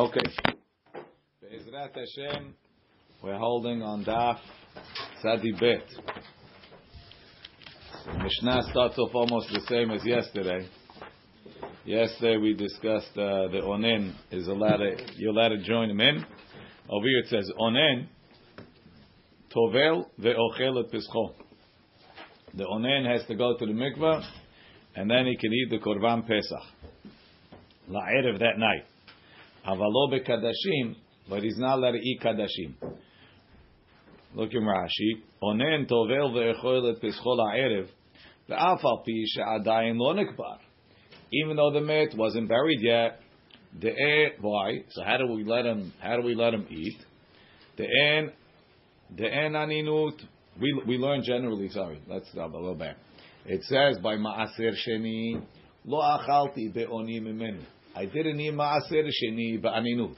Okay. Be'ezrat Hashem, we're holding on Daf Sadi Bet. Mishnah starts off almost the same as yesterday. Yesterday we discussed uh, the onen is allowed to, you're allowed to join him in. Over here it says onen tovel ve'ochel et pischo. The onen has to go to the mikvah and then he can eat the korban pesach. La'erev that night. Avalo bekadashim, but he's not eat kadashim. Look in Rashi. Onen tovel ve'echol et pischo la'erev, ve'af al pi she'adayin lo nikbar. Even though the meat wasn't buried yet, the why? So how do we let him? How do we let him eat? The en, the en aninut. We we learn generally. Sorry, let's stop a little back. It says by maaser sheni lo achalti be'oni mimeni. I didn't eat maaser sheni ba'aninut.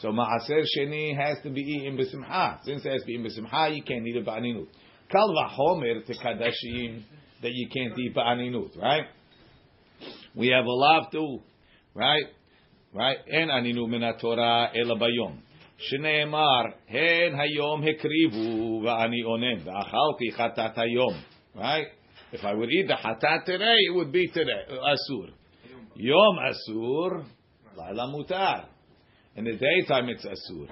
So maaser sheni has to be eaten b'simcha. Since it has to be eaten b'simcha, you can't eat it ba'aninut. Kal v'chomer to kadashim that you can't eat ba'aninut, right? We have a lav too, right? Right? En aninu min Torah ela bayom. שנאמר, הן היום הקריבו ואני אונן, ואכלתי חטאת היום. Right? If I would eat the hatat today, it would be today, asur. Yom asur, laila mutar. In the daytime it's asur.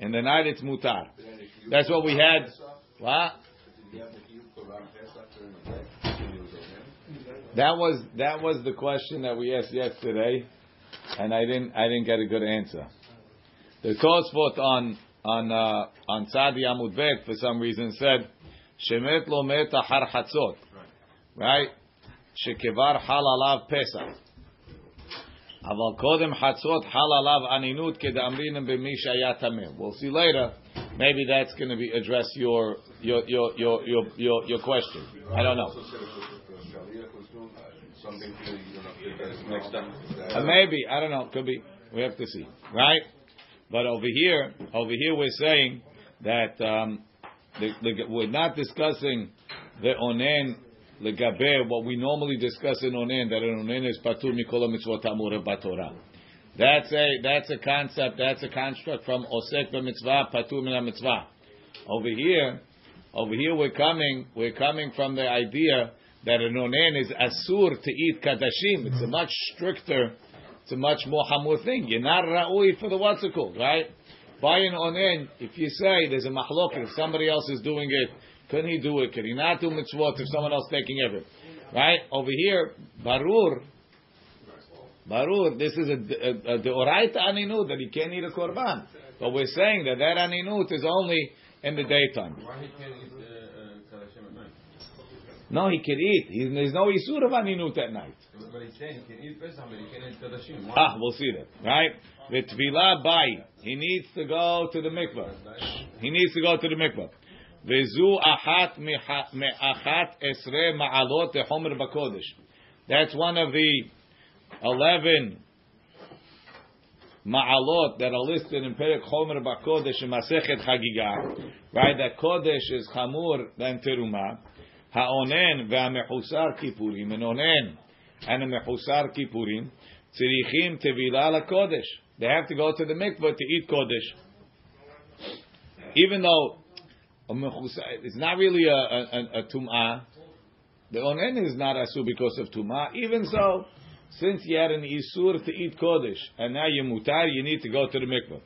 In the night it's mutar. That's what we had. What? That was that was the question that we asked yesterday, and I didn't I didn't get a good answer. The Tosfot on on uh, on Tzadi Amud Bet for some reason said Shemet lo met har chatzot, right? Shekevar hal alav Pesach. אבל קודם חצות חל עליו אנינות כדאמרינם במי שהיה טמא. We'll see later. Maybe that's going to be address your your your your your your, your question. I don't know. Uh, maybe I don't know. Could be. We have to see, right? But over here, over here, we're saying that um, the, the, we're not discussing the onen legabe what we normally discuss in onen that an onen is patur mikol mitzvot amura batorah. That's a that's a concept. That's a construct from osek b'mitzvah patur min mitzvah. Over here, over here, we're coming we're coming from the idea that an onen is asur to eat kadashim. It's a much stricter, it's a much more hamur thing. You're not ra'ui for the what's it called, right? By an onen, if you say there's a mahlok, if somebody else is doing it, can he do it? Can he not do mitzvot if someone else taking it? Right? Over here, barur, barur, this is a, a, a deoraita aninut that he can't eat a korban. But we're saying that that aninut is only in the daytime. Why he can't eat uh, at night? No, he can eat. He, there's no isur of aninut at night. But he's saying he can eat Pesach, but he can't eat kadashim. Why? Ah, we'll see that. Right? The tefillah bay. He needs to go to the mikvah. He needs to go to the mikvah. Vezu achat me'achat esre ma'alot tehomer bakodesh. That's one of the eleven ma'alot that are listed in Perek Chomer Bakodesh in Masechet Chagiga. Right? That Kodesh is chamur than teruma. Ha'onen ve'amechusar kippurim. An onen and a kippurim. Tzirichim tevilah la-kodesh. They have to go to the mikvah to eat kodesh. Even though a mechusar, it's not really a, a, a, a tum'ah. The onen is not asu because of tum'ah. Even so, since you had an isur to eat kodesh, and now you mutar, you need to go to the mikvah.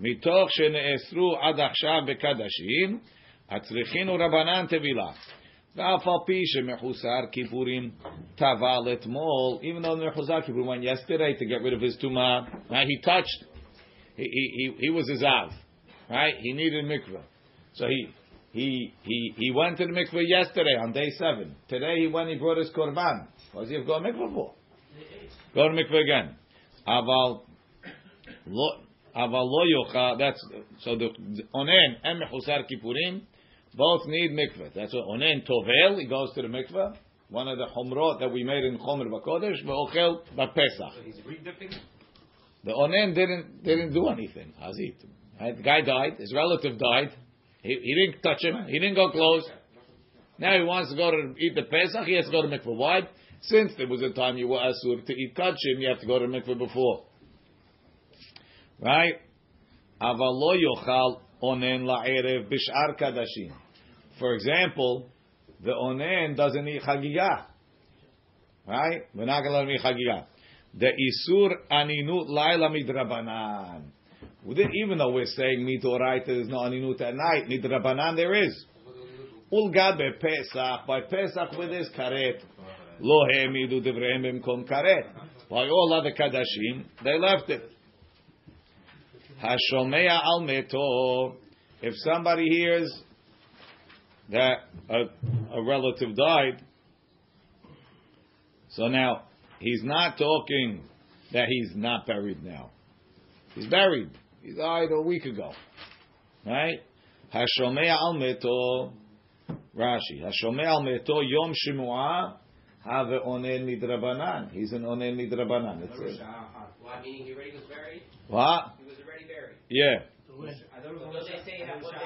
מתוך שנאסרו עד עכשיו בקדשים, הצריכינו רבנן טבילה. ואף על פי שמחוסר כיפורים טבל אתמול, even though מחוסר כיפורים went yesterday to get rid of his tumah, now he touched, he, he, he, he was his av, right? He needed mikvah. So he, he, he, he went to the mikveh yesterday on day seven. Today he went, he brought his korban. What does he have to go to mikvah for? Go to mikvah again. Aval lo aval lo yocha. That's so the onen and mechusar kippurim both need mikveh. That's what onen tovel. He goes to the mikveh. One of the chomrot that we made in chomer bakodesh ve'ochel b'pesach. So he's redipping? The onen didn't didn't do anything. Hazit. The guy died. His relative died. He, he didn't touch him. He didn't go close. Now he wants to go to eat the Pesach. He has to go to mikvah. Why? Since there was a time you were asur to eat kachim, you have to go to mikvah before. right? Avalo yochal onen la'erev bishar kadashim. For example, the onen doesn't eat chagigah, right? We're not going to let him eat chagigah. The isur aninut laila midrabanan. Even though we're saying midoraita, there's no aninut at night. Midrabanan there is. Ulgad be Pesach. By Pesach with his karet. Lo hemidu devreim b'mkom karet. By all other kadashim, they left it. Hashomea al meto. If somebody hears that a, a relative died, so now he's not talking that he's not buried now. He's buried. He died a week ago. Right? Hashomea al meto. Rashi. Hashomea al meto yom shimua have onen midrabanan. He's an onen midrabanan. That's it. Why, meaning he already was buried? What? He was already buried. Yeah. Don't they say have one day?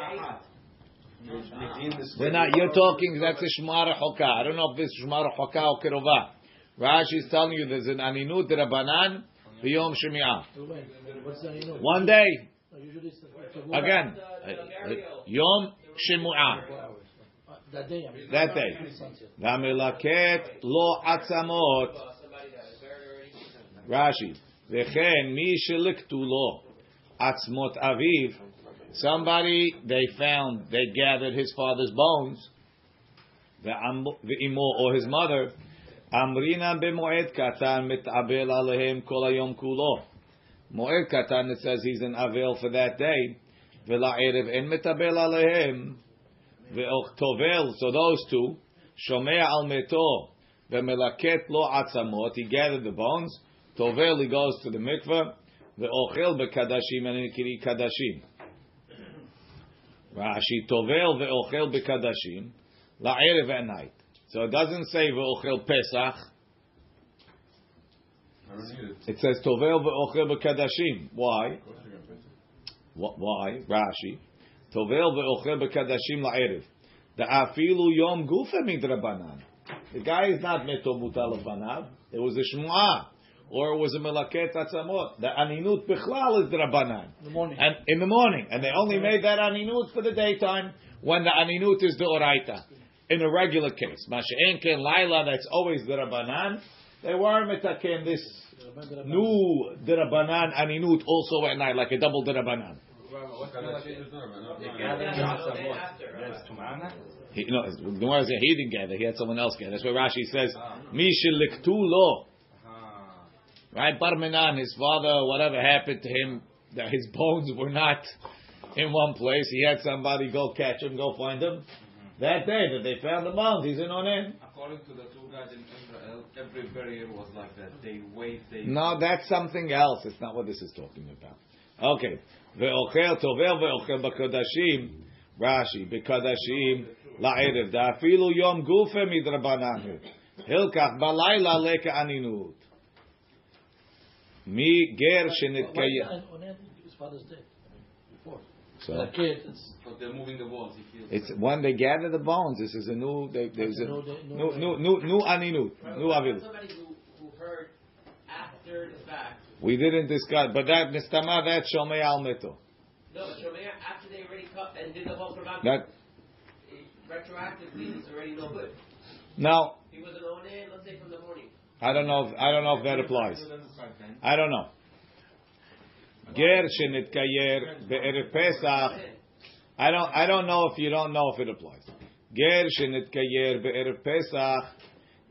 We're not, you're talking, that's a Shmar Hoka. I don't know if it's Shmar Hoka or Kerova. Rashi is telling you there's an Aninut Rabbanan, the Yom Shemi'ah. What's that you know? One day, No, Usually it's the- the- again, The- the. Yom Shemu'ah. Uh, That day. That day. V'amelaket lo atzamot. Well, that was buried already. Rashi. V'chen mi sheliktu lo atzmot aviv. Somebody they found, they gathered his father's bones. V'imo or his mother. Amrina b'moed katan mitabel alehem kol hayom kulo. Moed katan it says he's an avel for that day. V'la'erev en mitabel alehem. Ve'och tovel. So those two. Shomea al meto. V'melaket lo atzamot. He gathered the bones. Tovel he goes to the mikveh. Ve'ochel be'kadashim and he kadashim. Rashi tovel ve'ochel be'kadashim. La'erev at night. So it doesn't say ve'ochel pesach. I don't need it. It says tovel ve'ochel be'kadashim. Why? Of course you're gonna piss it. Wh- Why? Rashi. Tovel ve'ochel be'kadashim la'erev. The afilu yom gufa midrabanan. The guy is not meto mutal banav. It was a shmuah. Or it was a melaket atzamot. The aninut bichlal is drabanan. In the morning. And in the morning. And they only made that aninut for the daytime when the aninut is the oraita. In a regular case. Masha'en ken laila, that's always the rabbanan. They were metaken this new drabanan aninut also at night, like a double after. He, no, Gemara says he didn't gather. He had someone else gather. That's why Rashi says, "Mishiliktu lo." Right, Barmenan, his father, whatever happened to him, that his bones were not in one place. He had somebody go catch him, go find him. That day that they found the bones, he's in Onen. According to the two guys in Israel, every burial was like that. They wait, they. No, that's something else. It's not what this is talking about. Okay. Ve'ochel tovel ve'ochel b'kodashim. Rashi, b'kodashim la'erev. Da'afilu yom gufe midrabanan. Hilkach balayla leka aninut. Mi ger shenitkayeh. And Onan, his father's dead. I mean, Before. So The kid, it's. But they're moving the walls. He feels. it's when they gather the bones. This is a new. They, there's a No, new, they- no, new, new, new aninut, new avil. Somebody who, who heard after the fact. We didn't discuss, but that nistama that shomei al meto. No, but Shomea, after they already cut and did the whole Quran, That retroactively, it's already no good. now He was an Onan, let's say from the morning. I don't know. If, I don't know if that applies. I don't know. Ger shenitkayer be'erev Pesach. I don't. I don't know if you don't know if it applies. Ger shenitkayer be'erev Pesach.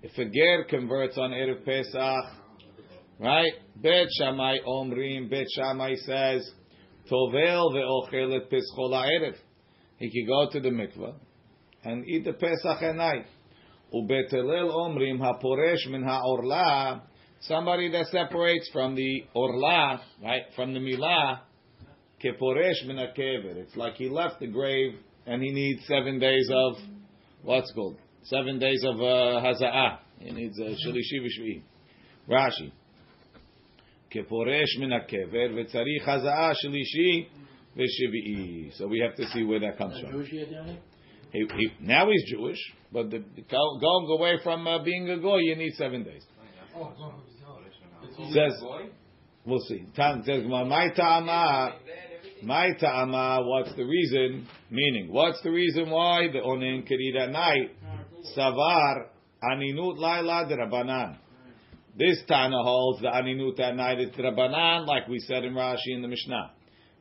If a ger converts on erev Pesach, right? Bet Shammai omrim. Bet Shammai says, tovel ve'ochel et pescho la'erev. He can go to the mikveh and eat the Pesach at night. Ubet Hillel omrim haporesh min ha'orla. Somebody that separates from the orla, right, from the milah, keporesh min ha'kever. It's like he left the grave and he needs seven days of what's it called seven days of uh, haza'ah. He needs uh, shalishi v'shvi. Rashi. keporesh min ha'kever v'tzarich haza'ah shalishi v'shvi'i. So we have to see where that comes from. Jewish here, Danny? He, he, now he's Jewish, but the, go, going away from uh, being a goy, you need seven days. Says We'll see. Tan says, "My ta'ama, my ta'ama. What's the reason? Meaning, what's the reason why the onen could eat at night? Savar aninut laila drabanan. This Tana holds the aninut at night is drabanan, like we said in Rashi in the Mishnah.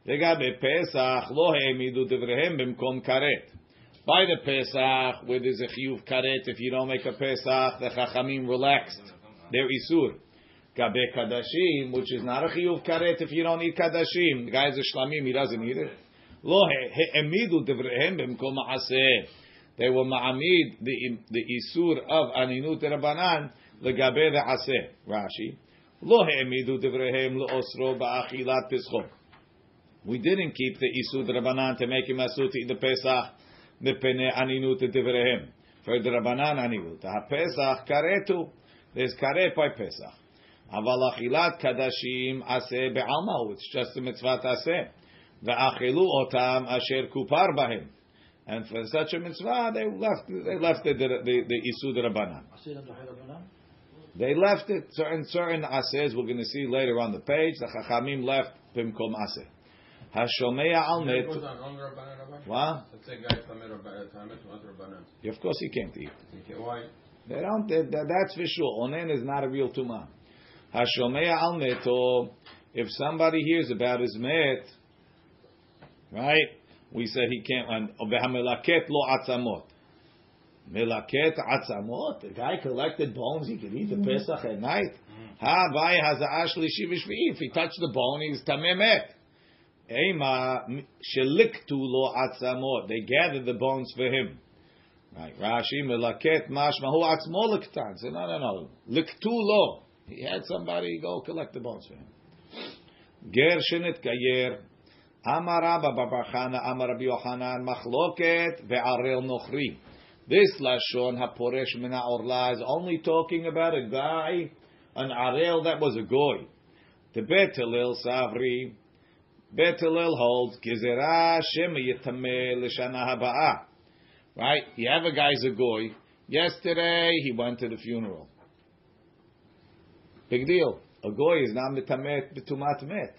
Legabe Pesach lo he'emidu devrehem b'mkom karet. By the Pesach, where there's a chiyuv karet, if you don't make a Pesach, the Chachamim relaxed their isur. Gabe kadashim, which is not a chiyuv karet if you don't eat kadashim. The guy's a shlamim, he doesn't eat it. Lo he'emidu devrehem b'mkom. They were ma'amid the the isur of aninut rabbanan legabe the aseh. Rashi. Lo he'emidu devrehem le'osro ba'achilat pischot. We didn't keep the isur rabbanan to make him to eat the pesach mepene aninut devrehem. For the rabbanan aninut. Ha-pesach karetu. There's karet by pesach. Aval achilat kadashim aseh be'alma. It's just a mitzvah aseh. Ve'achilu otam asher kupar bahem. And for such a mitzvah, they left they left the the, the, the isud rabbanan. Asir and Dachir Rabbanan. They left it. Certain certain asers we're going to see later on the page. The chachamim left pimkom aseh. Hashomea al It met. goes on on Rabbanan, Rabbi? What? Let's say guy Tamir Rabbanan, Tamir to other Rabbanan. Of course, he can't eat. Why? They don't. That, that's for sure. Onen is not a real tuma. Hashomea al meto. If somebody hears about his met, right? We said he can't. And v'hamelaket lo atzamot. Melaket atzamot. The guy collected bones. He could eat the mm-hmm. Pesach at night. Mm-hmm. Ha vay hazaash If he touched the bone, he's tamemet. Ema sheliktu lo atzamot. They gathered the bones for him. Right. Rashi melaket mashmahu atzmo liktan. Say no, no, no. Liktu lo. He had somebody go collect the bones for him. Ger shenit gayer. Amar Rabba bar bar Chana, Amar Rabbi Yochanan, Machloket ve'arel nochri. This lashon haporesh min ha'orla is only talking about a guy, an arel that was a goy. The Bet Savri, Bet Hillel holds gizera shem yitameh l'shana haba'ah. Right? You have a guy's a goy. Yesterday he went to the funeral. Big deal. A goy is not mitamet b'tumat met.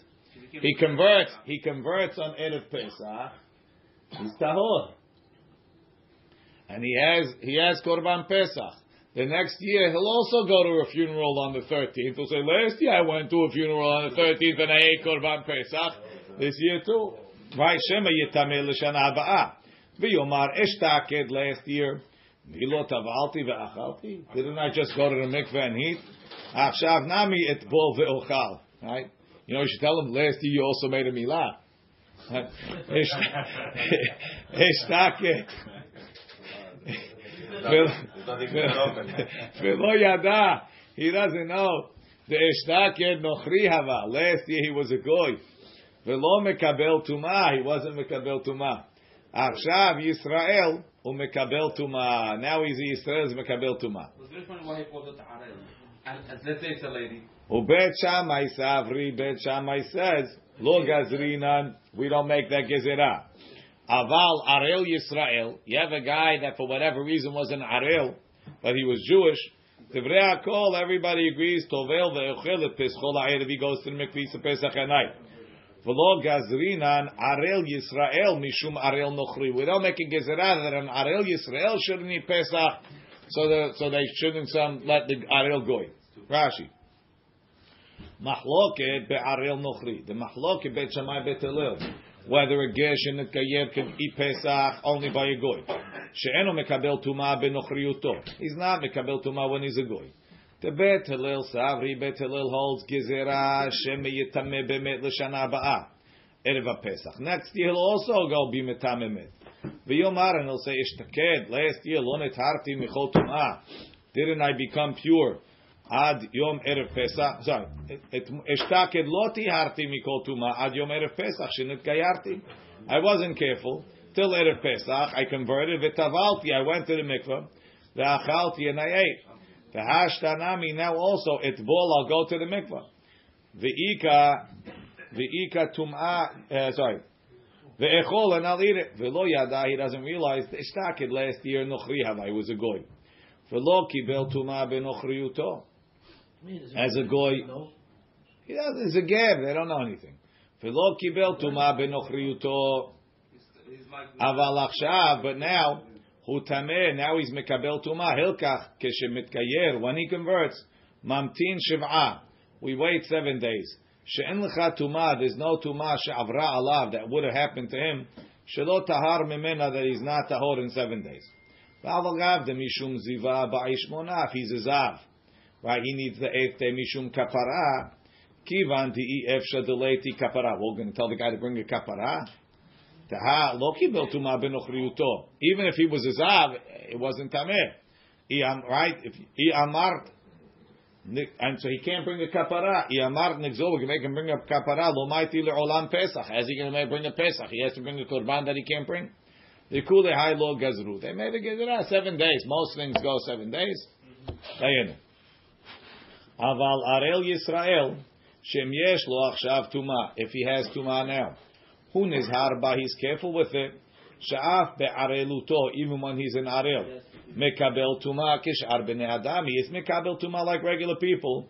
He converts. He converts on Erev Pesach. He's tahor, and he has he has korban Pesach. The next year he'll also go to a funeral on the thirteenth. He'll say, "Last year I went to a funeral on the thirteenth and I ate korban Pesach. This year too." Right? Shema yitameh l'shana. V'yomar eshtaked last year. Milo tavalti ve'achalti. Didn't I just go to the mikveh and eat? Achshav nami et bol ve'ochal. Right? You know, you should tell him last year you also made a milah. Eshtaket. Velo yada. He doesn't know. The eshtaket nochri hava. Last year he was a goy. Velo mekabel tuma. He wasn't mekabel tuma. Achshav Yisrael umekabel tuma. Now he's Yisrael is mekabel tuma. Was very funny why he called it Arel. And and let's say it's a lady. Ubet Shammai Savri, Bet Shammai says, Lo Gazrinan, we don't make that gezerah. Aval Arel Yisrael, you have a guy that for whatever reason was an Arel, but he was Jewish. Tivrei HaKol, everybody agrees, Tovel ve'ochel et Peschol ha'erev, he goes to the to Pesach at night. V'lo Gazrinan, Arel Yisrael, Mishum Arel Nochri. Make a gezerah that an Arel Yisrael shouldn't eat Pesach, so, the, so they shouldn't some, let the Arel go. Rashi. Mahloket be'arel nochri. The mahloket bet Shammai bet Hillel. Whether a gesh and a kayer can eat Pesach only by a goy. She'eno mekabel tuma benochriuto. He's not mekabel tuma when he's a goy. The bet Hillel Savri bet Hillel holds gezerah shem yitame bemet l'shana ba'a. Erev Pesach. Next year he'll also go be metamemet. V'yomar and he'll say ishtaked. Last year lo netarti michol tuma. Didn't I become pure? Ad Yom Erev Pesach, sorry, Eshtaked lo tiharti mikol tuma ad Yom Erev Pesach shenit gayarti. I wasn't careful till Erev Pesach. I converted v'tavalti. I went to the mikveh. Ve'achalti and I ate. The hashtanami now also etvol. I'll go to the mikvah. The ika, the ika tumah. Uh, sorry. The echol and I'll eat it. Velo yada. He doesn't realize the ishtakid last year nochri hava. He was a goy. Velo kibel tumah benochriyuto. As a goy, he doesn't. He's a gab. They don't know anything. Velo kibel tumah benochriyuto. Aval but now. Hutameh, now he's Mekabel Tuma, Hilkach, Keshemitkayer, when he converts, Mamtin Shiv'a, we wait seven days. She'en lecha Tuma, there's no Tuma she'avra alav, that would have happened to him, Shelo Tahar Mimena, that he's not Tahor in seven days. Ba'al the Mishum Ziva, Ba'ish Monaf, he's a Zav. Right, he needs the eighth day, Mishum Kapara, Kivan, the EF Shadaleti Kapara. We're going to tell the guy to bring a Kapara. Even if he was a zav, it wasn't tameh. Right. If he amart, and so he can't bring a kapara. He amart nigzol. We can make him bring a kapara. Lo maiti leolam pesach. How's he to bring a pesach? He has to bring a korban that he can't bring. The high lo gazru. They made a gezerah seven days. Most things go seven days. Dayenu. Aval arel Yisrael shem yesh lo achshav tuma. If he has tuma now. Who nizhar ba, he's careful with it. Sha'af be'areluto, even when he's in arel. Mekabel tuma kishar b'nei adam, he is mekabel tuma like regular people.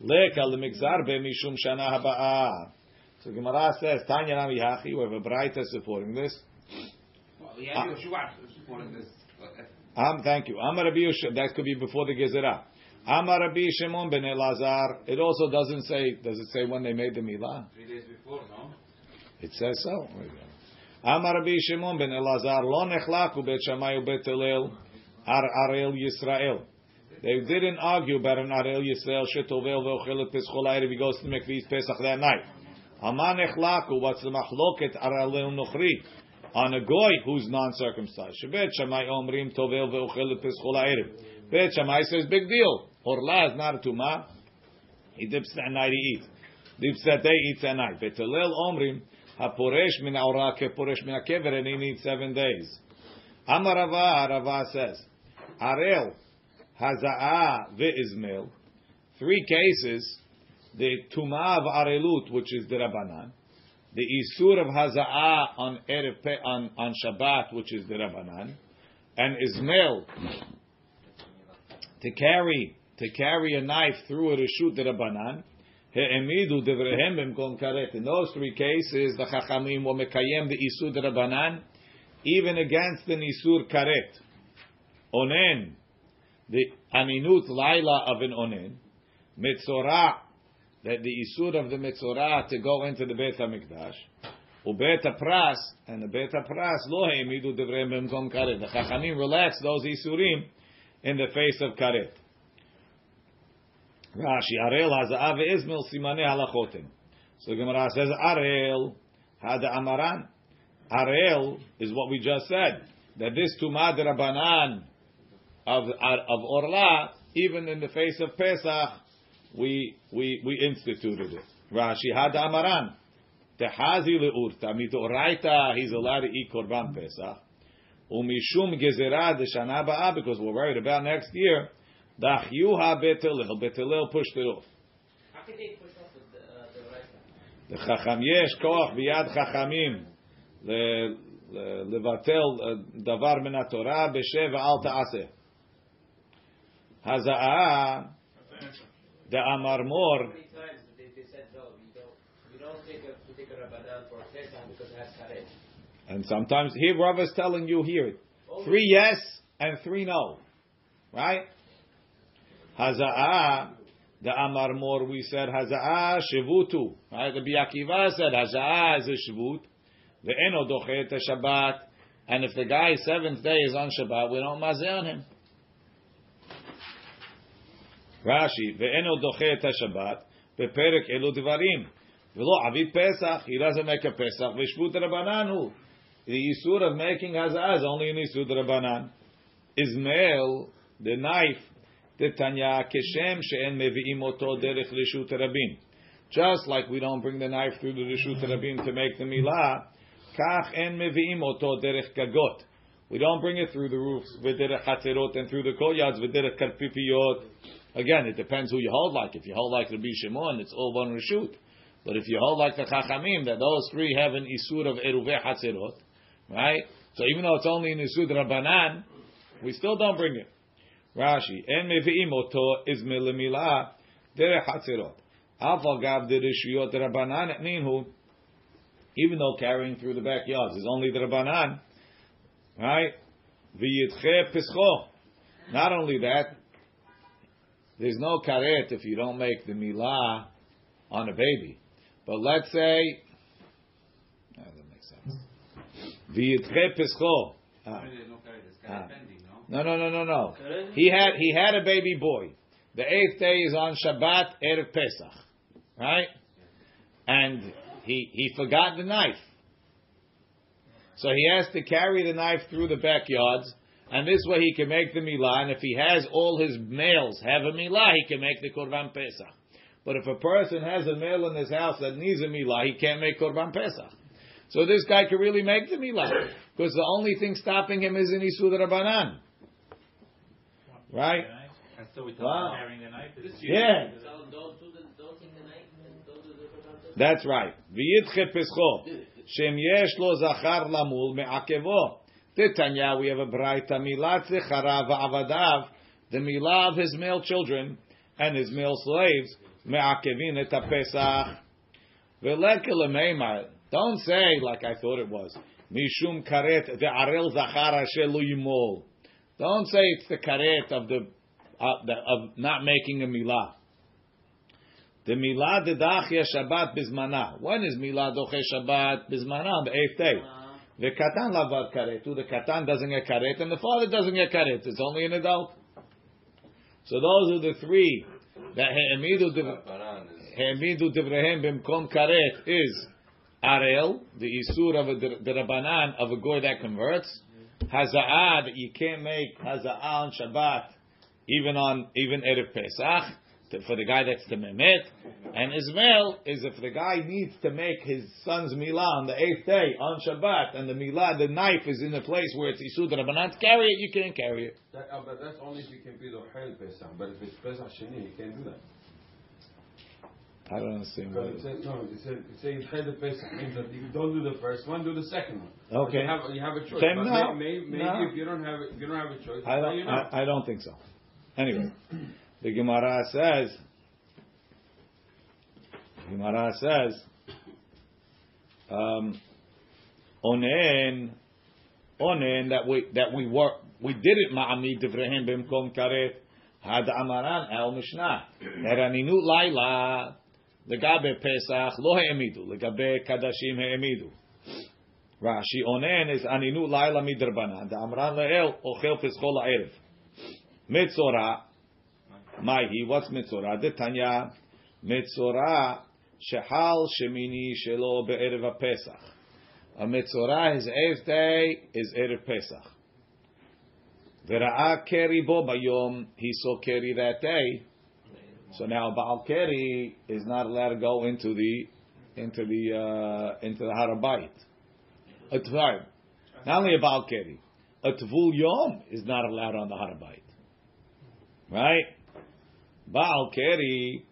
Leka lemigzar mishum shana haba'ah. So Gemara says, Tanya Rami Hachi, we have a brighter supporting this. Well, we have supporting this. uh, Um, thank you. Amar Rabbi that could be before the Gezerah. Amar Rabbi Shimon ben Elazar. It also doesn't say, does it say when they made the Milah? Three days before, no? It says so. Amar Rabbi Shimon ben Elazar, lo nechlaku bet Shammai ubet Hillel ar Arel Yisrael. They didn't argue about an Arel Yisrael shetovel ve'ochelet peschol ha'erev. He goes to make these Pesach that night. Amar nechlaku, what's the machloket Arel Nochri? On a goy who's non-circumcised. Shebet Shammai omrim tovel ve'ochelet peschol ha'erev. Bet Shammai says big deal. Orla is not a tuma. He dips that night he eats. Dips that day eats that night. Bet Hillel omrim Haporesh min aura keporesh min akever, and he needs seven days. Amar Rava, says, Arel, Hazaa ve'izmel, three cases, the Tuma of Arelut, which is the Rabbanan, the Isur of Hazaa on Erev Pe- on, on Shabbat, which is the Rabbanan, and Izmel, to carry, to carry a knife through a Rishut the Rabbanan, He'emidu devrehem b'mkom karet. In those three cases, the Chachamim will mekayem the Isur Rabbanan, even against the Nisur karet. Onen, the aninut laila of an onen, mitzorah, that the Isur of the mitzorah to go into the Beit HaMikdash, ubet pras and the Beit pras lo he'emidu devrehem b'mkom karet. The Chachamim relax those Isurim in the face of karet. Rashi, Arel haza'ah ve'izmil simane halachotim. So Gemara says, Arel hada amaran. Arel is what we just said. That this tumad rabbanan of of orla, even in the face of Pesach, we we we instituted it. Rashi hada amaran. Tehazi leurta mitoraita. He's allowed to eat korban Pesach. Umishum gezerah de shana ba'ah because we're worried about next year. Dach Dachiuha bet Hillel. Betelil pushed it off. How could they push off the uh, the Chacham yesh koach biyad chachamim levatel uh, davar min haTorah b'shev al ta'aseh. Hazaa the Amar Mor. And sometimes here, Rav is telling you here, three yes and three no, right? Hazaa the Amar Mor we said Hazaa Shivutu. Right? The Biakiva said Hazaa is a Shivut. The Eno Dochet Shabbat. And if the guy's seventh day is on Shabbat, we don't mazeh on him. Rashi, ve'eno dochet Shabbat, beperek elu dvarim. V'lo avid Pesach, he doesn't make a Pesach, v'shvut Rabbanan hu. The Yisur of making Hazah is only in Yisur Rabbanan. Izmel, the knife, the Tanya, keshem she'en mevi'im oto derech rishut rabim. Just like we don't bring the knife through the rishut rabim to make the milah, kach en mevi'im oto derech kagot. We don't bring it through the roofs, v'derech chatzerot, and through the koyads, v'derech karpipiyot. Again, it depends who you hold like. If you hold like Rabbi Shimon, it's all one reshut. But if you hold like the Chachamim, that those three have an isur of eruveh hatzerot, right? So even though it's only an isur rabbanan, we still don't bring it. Rashi, en mevi'im oto is milemilah derech hatzerot. Alpha gav the rishiyot rabbanan minhu. Even though carrying through the backyards is only the rabbanan, right? V'yitche pischo. Not only that, there's no karet if you don't make the milah on a baby. But let's say, ah, that makes sense. V'yitche pischo. Ah. There's no carrot, it's Ah. No? No, no, no, no. He had he had a baby boy. The eighth day is on Shabbat erev Pesach, right? And he he forgot the knife, so he has to carry the knife through the backyards, and this way he can make the milah. And if he has all his males have a milah, he can make the korban Pesach. But if a person has a male in his house that needs a milah, he can't make korban Pesach. So this guy can really make the milah because the only thing stopping him is in Isud Rabbanan. Right? And so we Wow. about carrying the knife. Yeah. So don't do the, don't take the knife and don't do the Korban Pesach. That's right. V'yitche pescho. Shem yesh lo zachar lamul me'akevo. Titanya, we have a braita milat zechara va'avadav. The milah of his male children and his male slaves me'akevin et ha'pesach. V'leke lemeimar. Don't say like I thought it was. Mishum karet ve'arel zachar asher lo yimol. Don't say it's the karet of the, uh, the of not making a milah. The milah dedachya Shabbat bismana. When is milah doche Shabbat bismana? The eighth day. The katan lavad karetu. The katan doesn't get karet, and the father doesn't get karet. It's only an adult. So those are the three that he'emidu divrehem bimkom karet is arel, the isur of a the rabbanan of a goy that converts. Haza'ah that you can't make haza'ah on Shabbat, even on even erev Pesach for the guy that's the Mehmet. And Izmel is if the guy needs to make his son's milah on the eighth day on Shabbat, and the milah, the knife is in a place where it's Isud Rabbanan, to carry it, you can't carry it. That, uh, but that's only if you can be the Pesach. But if it's Pesach Sheni, you can't do that. I don't understand. Because it says, no, it says, it says Hel Pesach means that you don't do the first one, do the second one. Okay. You have, you have a choice. Then but no, may, may, maybe no. if you don't have if you don't have a choice, I don't. you know. I, I don't think so. Anyway, the Gemara says. Gemara says. Um, onen, onen that we that we work we didn't ma'amid divrehim b'mkom karet had amaran al mishnah eraninu laila lo he'emidu legabe kadashim he'emidu Rashi onen is aninu laila midrabanan the amran le'el ochel pescho la'erev mitzora Maihi, what's? Detanya, mitzora shehal shemini shelo be'erev pesach. A mitzora, his eighth day is erev pesach. V'ra'a keri bo bayom, he saw keri that day. So now Baal keri is not allowed to go into the into the uh, into the Harabayit. A sorry, not only a Baal keri, a Tvul Yom is not allowed on the Harabait. Right? Baal Keri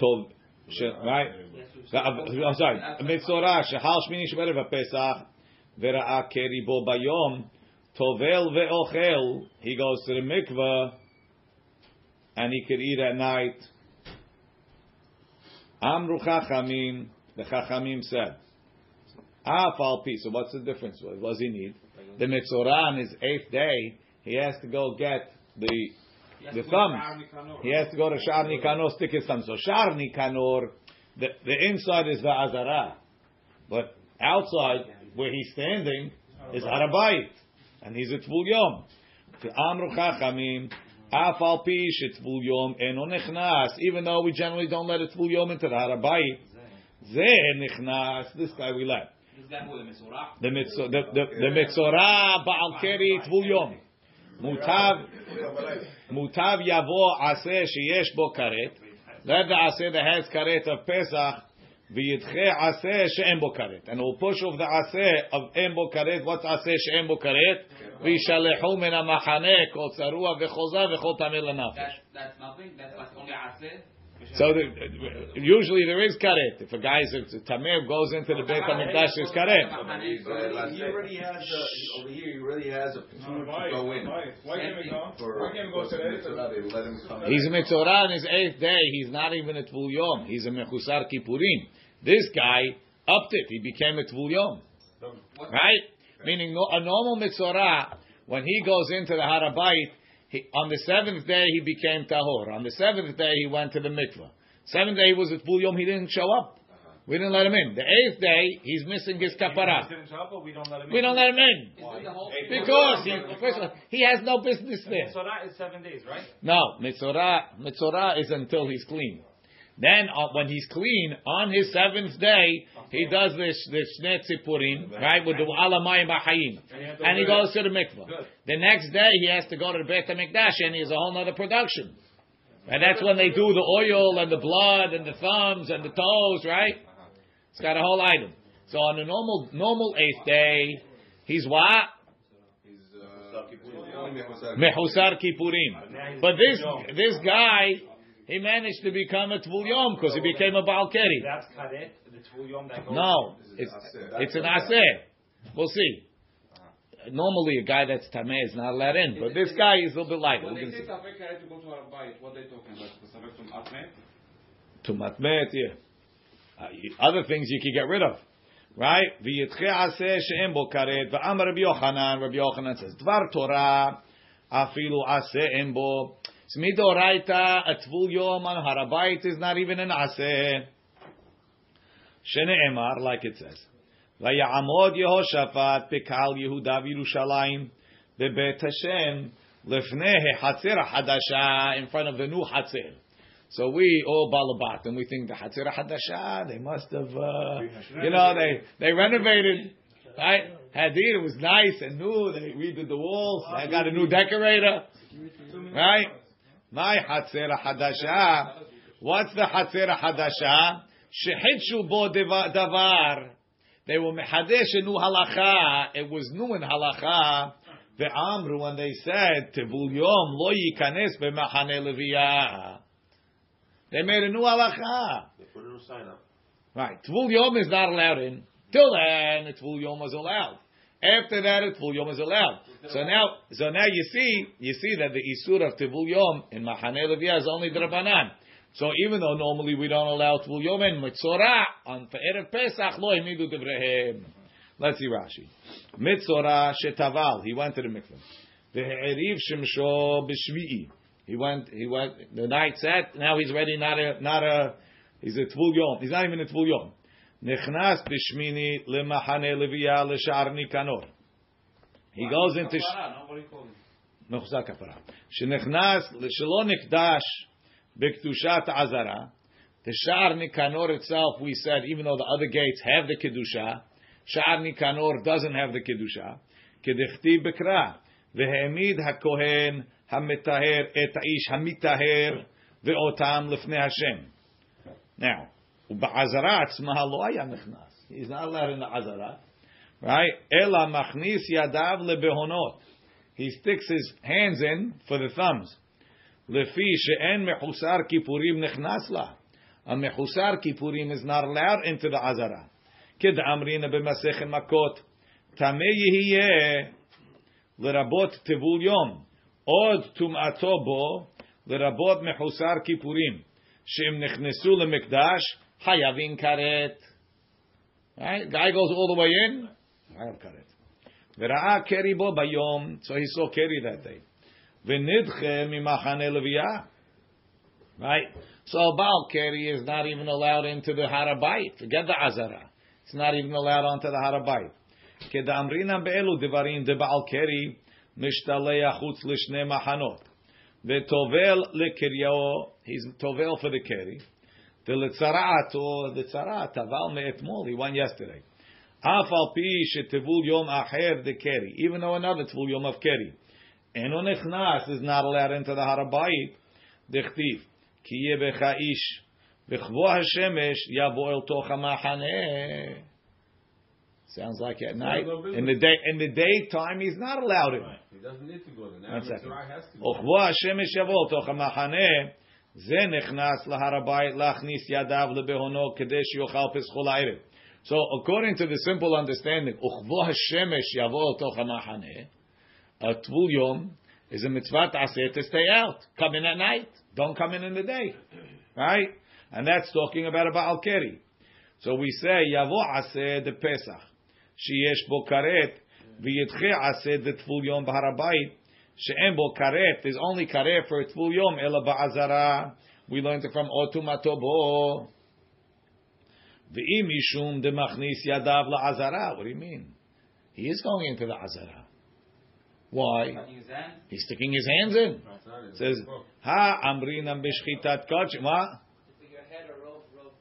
Tov sh- right? I'm sorry. Mitzorah shehal shmini shmerev Pesach v'ra'a keri bo bayom tovel ve'ochel. He goes to the mikveh and he could eat at night. Amru chachamim. The chachamim said. Ah, Af al pi. So what's the difference? What does he need? The mitzorah on his eighth day, he has to go get the the thumbs. He has to go to Shar Nikanor, stick his thumb. So Shar Nikanor, the, the inside is the Azara. But outside, where he's standing, is Harabayit. And he's a Tvul Yom. Amru Chachamim, Af al pi shetvul Yom eno nechnas. Even though we generally don't let a Tvul Yom into the Harabayit. This guy we let. This guy who the mitzvah, the mitzvah Baal Keri Tvul Yom. Mutav, mutav yavo aseh sheyesh bo karet. Let the aseh that has karet of Pesach, v'yitche aseh she'en bo karet. And we'll push off the aseh of en bo karet. What's she'en bo karet? V'yishalechu min ha'machaneh kol tzarua v'choza v'chol tamil That's, l'nafesh. that's nothing. That's like only Aseh. So the, usually there is karet. If a guy is a tamir goes into the Beit Hamikdash, there's karet. He already- has a, over here, he already has a opportunity to go in. Why can't we go? For- Why can't we go today? so they let him come. He's a mitzorah on his eighth day. He's not even a tvul yom. He's a mechusar kippurim. This guy upped it. He became a tvul yom. Right? Meaning no, a normal mitzorah, when he goes into the Harabait, he, on the seventh day he became tahor. On the seventh day he went to the mikvah. Seventh day he was at Tvul Yom, he didn't show up. Uh-huh. We didn't let him in. The eighth day he's missing his kapara. Didn't show up, or we don't let him We in? don't let him in Why? because he, first of all, he has no business there. So that is seven days, right? No, mitzorah, mitzorah is until he's clean. Then uh, when he's clean on his seventh day, he does this this shnei tzipurim, right, with the alamayim b'chayim, and he goes to the mikvah. The next day he has to go to the Beit Hamikdash, and he has a whole other production. And that's when they do the oil and the blood and the thumbs and the toes, right? It's got a whole item. So on a normal normal eighth day, he's what? He's, uh. Mehusar Kippurim. But this this guy, he managed to become a Tvul Yom because he became a Baal Keri. That's karet, the tvul yom that goes. No, is it's it's an Aseh. We'll see. Normally, a guy that's Tameh is not let in, but this guy is a little bit lighter. When they say see. Had to go to Arabayit, what they talking about? Safek from Atme? To Matmet, yeah. Uh, other things you can get rid of. Right? V'yitche aseh she'em bo karet. V'amar Rabbi Yochanan. Rabbi Yochanan says, Dvar Torah, afilu aseh em bo. Smidoraita, a tvul yom on Harabayit is not even an aseh. Shene'emar, like it says. ויעמוד יהושפט בקהל יהודה וירושלים בבית השם לפני החצר החדשה in front of the new חצר. So we all balabat and we think the חצר החדשה they must have uh, you know they they renovated right Hadir was nice and new they redid the walls they got a new decorator right My Hatzer Hadasha. What's the Hatzer Hadasha? Shehitshu bo davar. They were mehadesh new halacha. It was new in halacha. The amru when they said tevul yom lo yikanes b'machane leviyah. They made a new halacha. They put a new sign up. Right. Tevul yom is not allowed in. Till then, tevul yom was allowed. After that, the Tvul Yom is allowed. So now, so now you see, you see that the Isur of Tvul Yom in Machane Leviyah is only the Rabbanan. So even though normally we don't allow Tvul Yom in Mitzorah, on Erev Pesach, lo imidu devrehem. Let's see Rashi. Mitzorah shetaval, he went to the mikveh. Ve'eriv shemsho b'shvi'i. He went, he went, the night set, now he's ready, not a, not a, he's a Tvul Yom. He's not even a Tvul Yom. נכנס בשמיני למחנה לוויה לשער ניקנור. He goes into... Nobody called him. מחוזק כפרה. שנכנס, שלא נקדש בקדושת עזרה, the שער ניקנור itself, we said, even though the other gates have the kedusha, שער ניקנור doesn't have the kedusha, כדכתיב בקרא, והעמיד הכהן המטהר את האיש המטהר ואותם לפני השם. Now, ובעזרה עצמה לא היה נכנס. He's not allowed in the עזרה. Right? אלא מכניס ידיו לבהונות. He sticks his hands in for the thumbs. לפי שאין מחוסר כיפורים נכנס לה. A מחוסר כיפורים is not allowed into the עזרה. כדאמרינא במסכת מכות. טמא יהיה לרבות טבול יום. עוד טומאתו בו לרבות מחוסר כיפורים. שאם נכנסו למקדש, חייבים כרת. Right? Guy goes all the way in, חייב כרת. וראה קרי בו ביום, so he saw קרי that day. ונדחה ממחנה לוויה. Right? So Baal Keri is not even allowed into the Harabait. Forget the Azara. It's not even allowed onto the Harabait. כדאמרינא באלו דברים דבעל קרי משתלח חוץ לשני מחנות. וטובל לקריאו, he's טובל for the קרי. the Litzara'at or the Tzara'at, Aval Me'etmol, he won yesterday. Afal pi shetivul yom acher de keri, even though another tevul yom of keri. Eno nechnas is not allowed into the harabayit. Dechtiv, ki ye becha ish, v'chvo hashemesh yavo el toch hamachaneh. Sounds like at night. In the day, in the daytime, he's not allowed it. Right. He doesn't need to go to the night. One second. Mitzvah has to go. וכבוא השמש יבוא אל תוך המחנה, זה נכנס להר הבית להכניס ידיו לבהונו כדי שיאכל פסחו לערב. So according to the simple understanding, וכבוא השמש יבוא לתוך המחנה, a tvul yom is a mitzvah aseh to stay out. Come in at night. Don't come in in the day. Right? And that's talking about a Baal Keri. So we say, Yavo aseh the Pesach. Sheyesh bo karet. V'yitche aseh the tvul yom b'harabayit. She'en bo karet. There's only karet for a tvul yom. Ela ba'azara. We learned it from Otumato bo. V'im mishum de machnis yadav la'azara. What do you mean? He is going into the azara. Why? Cutting his hand. He's sticking his hands in. It says, Ha amrinam b'shchitat kachim. What? With your head or rope, rope.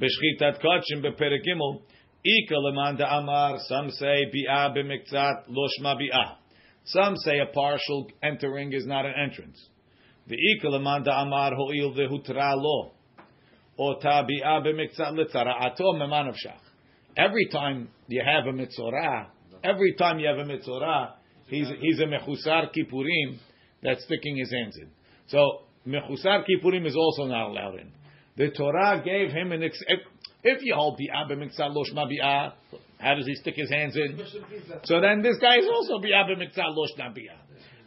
B'shchitat kachim beperek gimel. Ika leman amar. Some say bi'ah b'miktzat lo shma bi'ah. Some say a partial entering is not an entrance. The ika leman amar ho'il vehutra lo. Every time you have a mitzorah, every time you have a mitzorah, he's he's a mechusar kippurim that's sticking his hands in. So mechusar kippurim is also not allowed in. The Torah gave him an ex- if, if you hold bi'ah b'miktzah lo shma bi'ah, how does he stick his hands in? So then this guy is also bi'ah b'miktzah lo shma.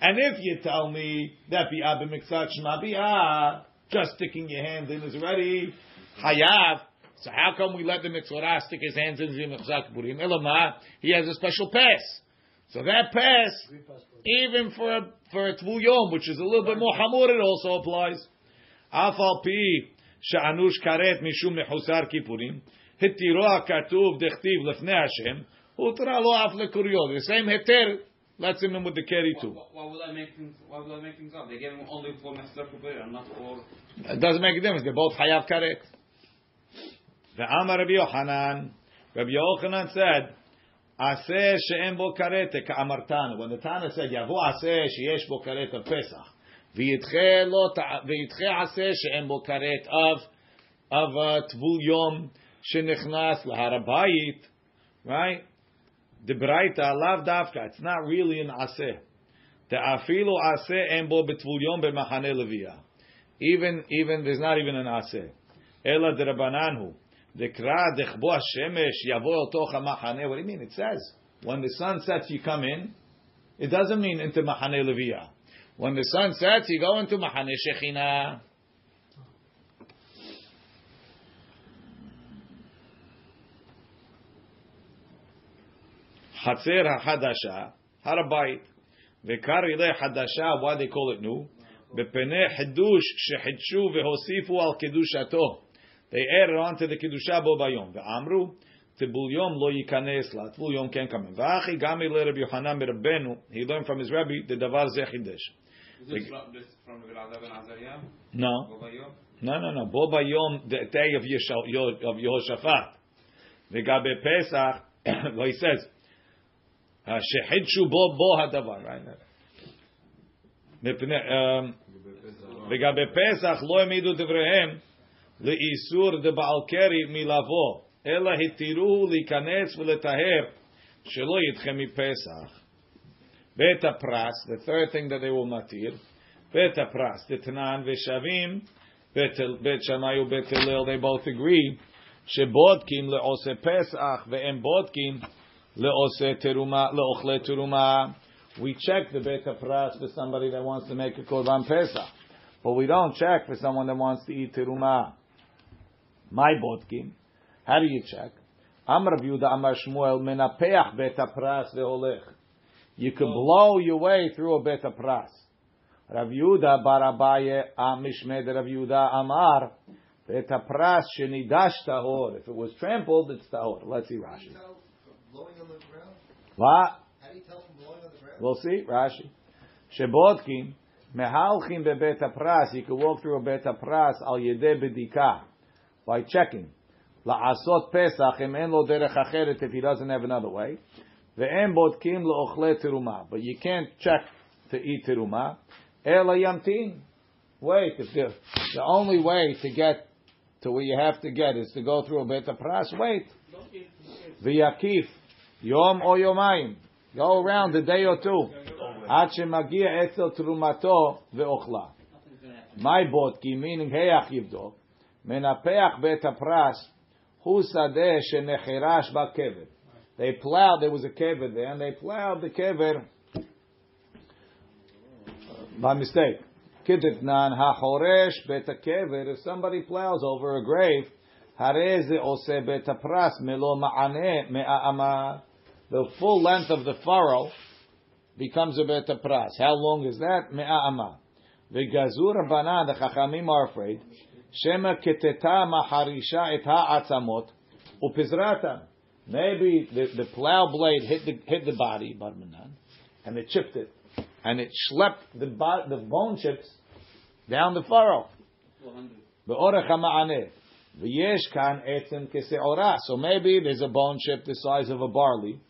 And if you tell me that bi'ah b'miktzah shma bi'ah, just sticking your hands in is already hayav. So how come we let the mitzvah stick his hands in the kippurim? Elamah, he has a special pass. So that pass, even for a, for a tvul yom, which is a little bit more hamur, it also applies. Afal pi she'anush karet mishum mechusar kippurim, hitiro hakatuv dechtiv lefnei Hashem, utra lo af lekuryo. The same lets him with the too. Why, would I make things? Why would I make things up? They gave him only for Mr. Kubir and not for. It doesn't make a difference. They're both hayav karet. The Amar Rabbi Yochanan, Rabbi Yochanan said, Aseh she'en bo karet ka'amartanu. When the Tana said, Yavo aseh she'yesh bo karet of Pesach, v'yitche lo ta- v'yitche aseh she'en bo karet of of uh, tvul yom shenichnas laharabayit, right? The Braita lav davka. It's not really an aseh. The afilu aseh en bo betvul yom b'machane leviyah. Even even there's not even an aseh. Ela derabananhu. Dekra dechbo hashemesh yavo toch hamachane. What do you mean? It says when the sun sets, you come in. It doesn't mean into machane leviyah. When the sun sets, you go into machane shechina. Hatzer hachadasha, harabayit. Vekar ileh hadasha, why they call it new? Bepene hidush shehidshu vehosifu al kedushato. They added on to the kedusha bo bayom. Ve'amru, tibul yom lo yikanes la. Tibul yom come in. V'achi gami le Rabbi Yochanan Rabbenu. He learned from his rabbi the davar zechidesh. Is this from, this from the Rav ben Azariah? No, Yom? no, no, no. Bo bayom the day of Yeshua of Yehoshaphat. Ve'gabe Pesach, well, he says, שחידשו בו בו הדבר, לגבי פסח לא העמידו דבריהם לאיסור דבעל קרי מלבוא, אלא התירוהו להיכנס ולטהר שלא ידחה מפסח. בית הפרס, the third thing that they will מתיר, בית הפרס, דתנן ושבים, בית שמאי ובית הלל, they both agree, שבודקים לעושה פסח והם בודקים le'ose teruma, le'ochle teruma. We check the Beit HaPras for somebody that wants to make a Korban Pesach. But we don't check for someone that wants to eat teruma. My botkin. How do you check? Amr Yuda Amar Shmuel menapeach bet pras ve'olech. You could blow your way through a bet pras. Rav Yehuda Barabaye Amishmed Rav Yuda Amar bet pras shenidashta Tahor. If it was trampled, it's tahor. Let's see Rashi. What? How do you tell from blowing on the ground? We'll see, Rashi. Shebodkim, mehalchim bebet pras. You can walk through a bet pras al yedeh bedika by checking. La'asot pesach im en lo derech acheret if he doesn't have another way. Ve'en bodkim le'ochle teruma. But you can't check to eat teruma. Ela yamtin. Wait, if the, the only way to get to where you have to get is to go through a bet pras, wait. V'yakif. Yom or Yomayim. Go around a day or two. Ad shemagia etzel trumato ve'ochla. My botki, meaning heyach yivdok, menapeach beta pras, hu sadeh shenechirash ba kever. They plowed, there was a kever there, and they plowed the kever uh, by mistake. Kiditnan hachoresh beta kever. If somebody plows over a grave, harez ose bet apras melo maane me'amah. The full length of the furrow becomes a bet pras. How long is that? Me'a'ama. V'gazur banan, the chachamim are afraid. Shema keteta maharisha et ha'atzamot upizrata. Maybe the, the plow blade hit the hit the body, barmanan, and it chipped it, and it schlepped the the bone chips down the furrow. So maybe there's a bone chip the size of a barley.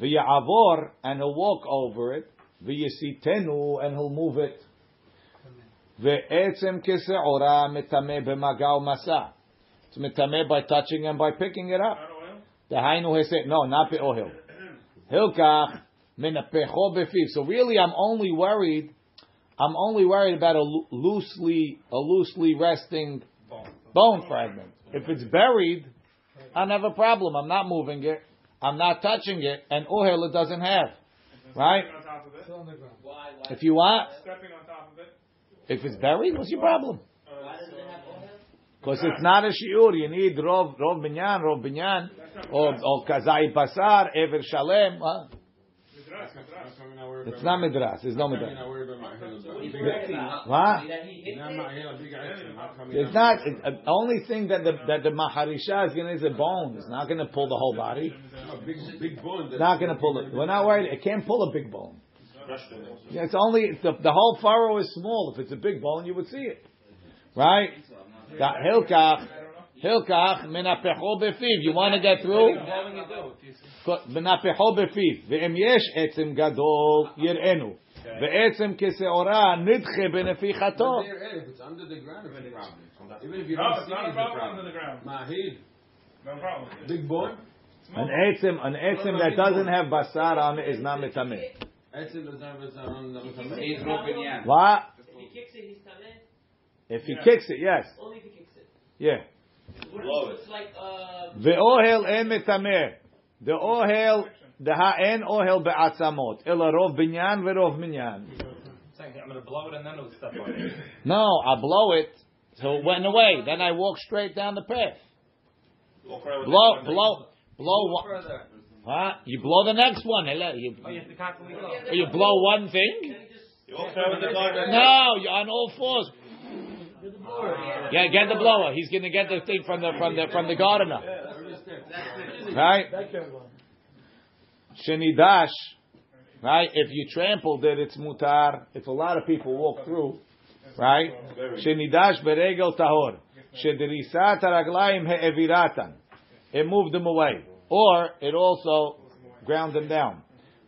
V'ya'avor, and he'll walk over it. V'yisitenu, and he'll move it. Ve'etzem kese'ora metame b'magao masa. It's metame by touching and by picking it up. The hainu hesed. No, not be'ohel. Hilkach menapecho befiv. So really, I'm only worried. I'm only worried about a loosely, a loosely resting bone fragment. If it's buried, I don't have a problem. I'm not moving it. I'm not touching it, and ohel it doesn't have. Right? on top of it. Still on the ground. Why? Why? If you want, Stepping on top of it. if it's buried, what's your problem? Uh, why does it have oil? Because it's not a shiur. You need rov, rov binyan, rov binyan, or, or kazai basar, ever shalem. Huh? Midras, midras. It's not midras. There's no midras. What are you worried about? What? That he hit it? It's not. It, uh, only thing that the that the maharisha is going to is a bone. It's not going to pull the whole body. Big, big bone. It's not going to pull it. We're not worried. It can't pull a big bone. Yeah, it's only the, the whole furrow is small. If it's a big bone, you would see it, right? That hilkach, hilkach minapecho befiv. You want to get through? minapecho befiv. Ve'em yesh etzem gadol yirenu. Ve'etzem keseora nidche benefichato. If it's under the ground, it's a problem. Even if you don't it's see it, it's a problem problem. under the ground. Mahid, No problem. big bone. An etzem, an etzem that doesn't have basar on it is not mitameh. Etzim doesn't have its own- He's roping in. What? If he kicks it, he's tameh. If he kicks it, yes, Only if he kicks it. yeah. The ohel en metameh. The ohel, the ha'en ohel be'atzamot. Ela rov binyan ve'rov minyan. I'm going to blow it and then it'll step. No, I blow it so it went away. Then I walk straight down the path. Blow, blow, blow. one. Huh? You blow the next one. You, oh, you, you blow one thing. You no, you're on all fours. Yeah, get the blower. He's gonna get the thing from the from the from the gardener. Right? Shenidash, right? If you trampled it, it's mutar. If a lot of people walk through, right? Shenidash beregel tahor. Shederisat haraglaim he'eviratan. It moved them away. Or it also ground them down.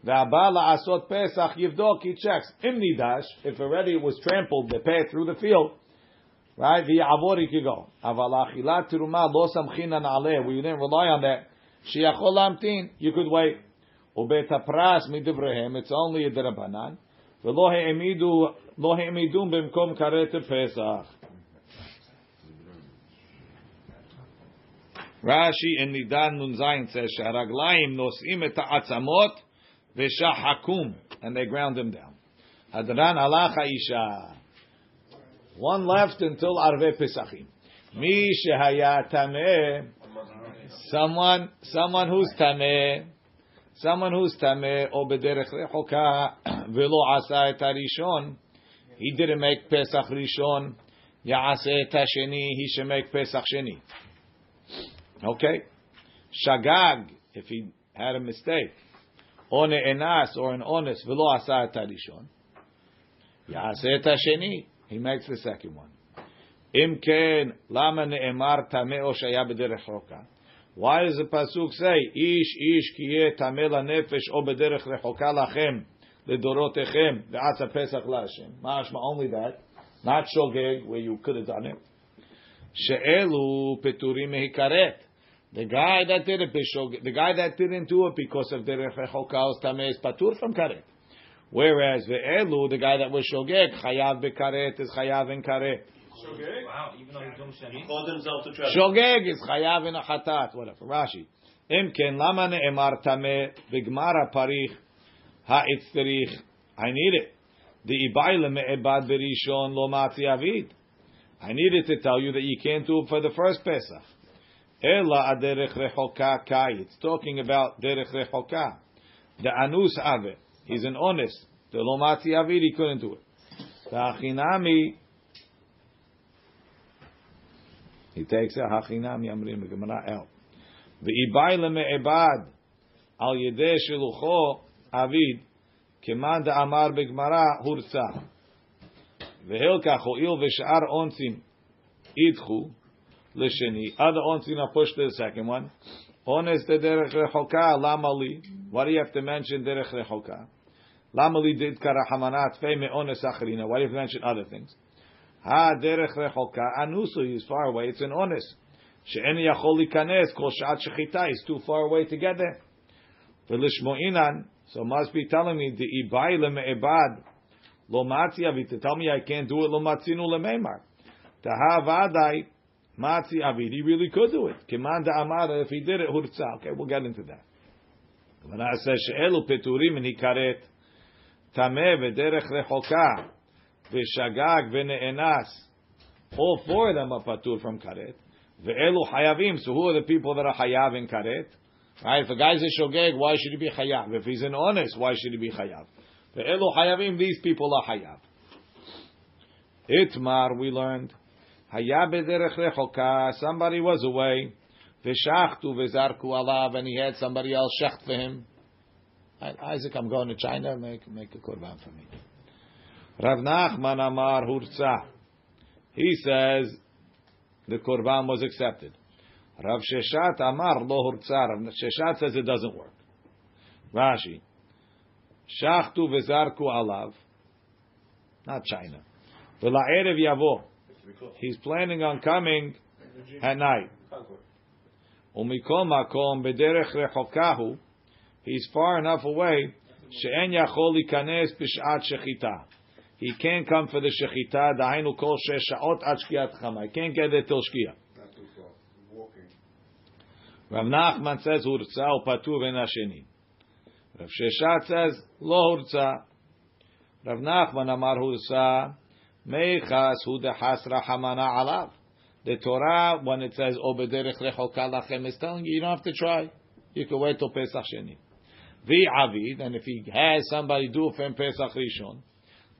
V'abba la'asot pesach yivdok, he checks. Im if already it was trampled, the path through the field, Right? V'yavor he could go. Aval achilat teruma lo samchinan aleh. We didn't rely on that. Sheyachol lamtin. You could wait. Ubet pras midivrehem. It's only a derabanan. V'lo he'emidu lo he'emidum Bemkom karet pesach. Rashi in Nidan Nunzayin says, "Sharaglaim nosim et ha'atzamot v'shahakum," and they ground them down. Hadran halacha isha. One left until Arve Pesachim. Mi shehaya tameh. Someone, someone who's tameh. Someone who's tameh or bederech rechoka velo asa et harishon. He didn't make Pesach rishon. Ya'aseh et hasheni. He should make Pesach sheni. Okay? Shagag, if he had a mistake. One enas or an honest velo asa et harishon. Ya'aseh et hasheni he makes the second one. Lama ne'emar tameh o shaya bederech rechoka. Why does the pasuk say, "Ish ish kiye tamela nefesh o bederech rechoka lachem ledorotechem ve'atza pesach la'Hashem"? Mashma only that, not shogeg where you could have done it. She'elu peturim mehikaret. The guy that did it, the guy that didn't do it because of derech rechoka or tameh is patur from karet. Whereas the elu, the guy that was shogeg, chayav bekaret is chayav in karet. Wow, even though he's doing shani. Called himself to travel. Shogeg is chayav in a chatat, whatever. Rashi. Im ken lama ne'emar tameh b'gmara parich ha'itzterich. I need it. The ibayla me'ebad berishon lo matzi avid. I needed to tell you that you can't do it for the first Pesach. Ela aderech rechoka kai. It's talking about derech rechoka. The anus ave. He's an honest. The lo matzi avid, he couldn't do it. The achinami. He takes a hachinami amrim the Gemara el. Ve'ibayla me'ebad al yedeh shelucho avid כמאן דאמר בגמרא הורצה. והילקח הואיל ושאר אונסים ידחו לשני, other אונסים are pushed to the second one, אונס דרך רחוקה, למה לי? Why do you have to mention דרך רחוקה? Lamali did karahamanat fe me'ones achrina. Why do you mention other things? Ha derech rechoka anusu. He's far away. It's an honest. She'en yachol likanes kol shat shechita. He's too far away to get there. V'lishmo'inan. So must be telling me the ibai leme'ebad lo matzi avit. Tell me I can't do it lo matzinu lemeimar. Taha vadai matzi avit. He really could do it. Kimanda amara. If he did it, hurtza. Okay, we'll get into that. When I say she'elu peturim and he karet tameh v'derech rechoka v'shagag v'ne'enas. All four of them are patur from karet. Ve'elu hayavim. So who are the people that are hayav in karet? Right? If a guy's a shogeg, why should he be chayav? If he's an honest, why should he be chayav? The elu hayavim, these people are chayav. Itmar, we learned, hayab bederech rechoka, somebody was away, v'shachtu v'zarku alav, and he had somebody else shecht for him. Isaac, I'm going to China, make, make a korban for me. Rav Nachman Amar Hurtza. He says the korban was accepted. Rav Sheshet Amar Lo Hurtza. Rav Sheshet says it doesn't work. Rashi. Shachtu v'zarku alav. Not China. V'la'erev yavo. He's planning on coming at night. Umikol makom b'derech rechokahu. He's far enough away. She'en yachol ikanes b'shat shechita. He can't come for the shechita. Dahainu kol shesh sha'ot ad shkiat chama. He can't get there till shkia. Rav Nachman says hurtza upatur ben hasheni. Rav Sheshet says lo hurtza. Rav Nachman amar hurtza meichas hu dehas rahamana alav. The Torah, when it says obederech rechoka lachem, is telling you you don't have to try. You can wait till Pesach Sheni. Vi avid, and if he has somebody do for him Pesach Rishon,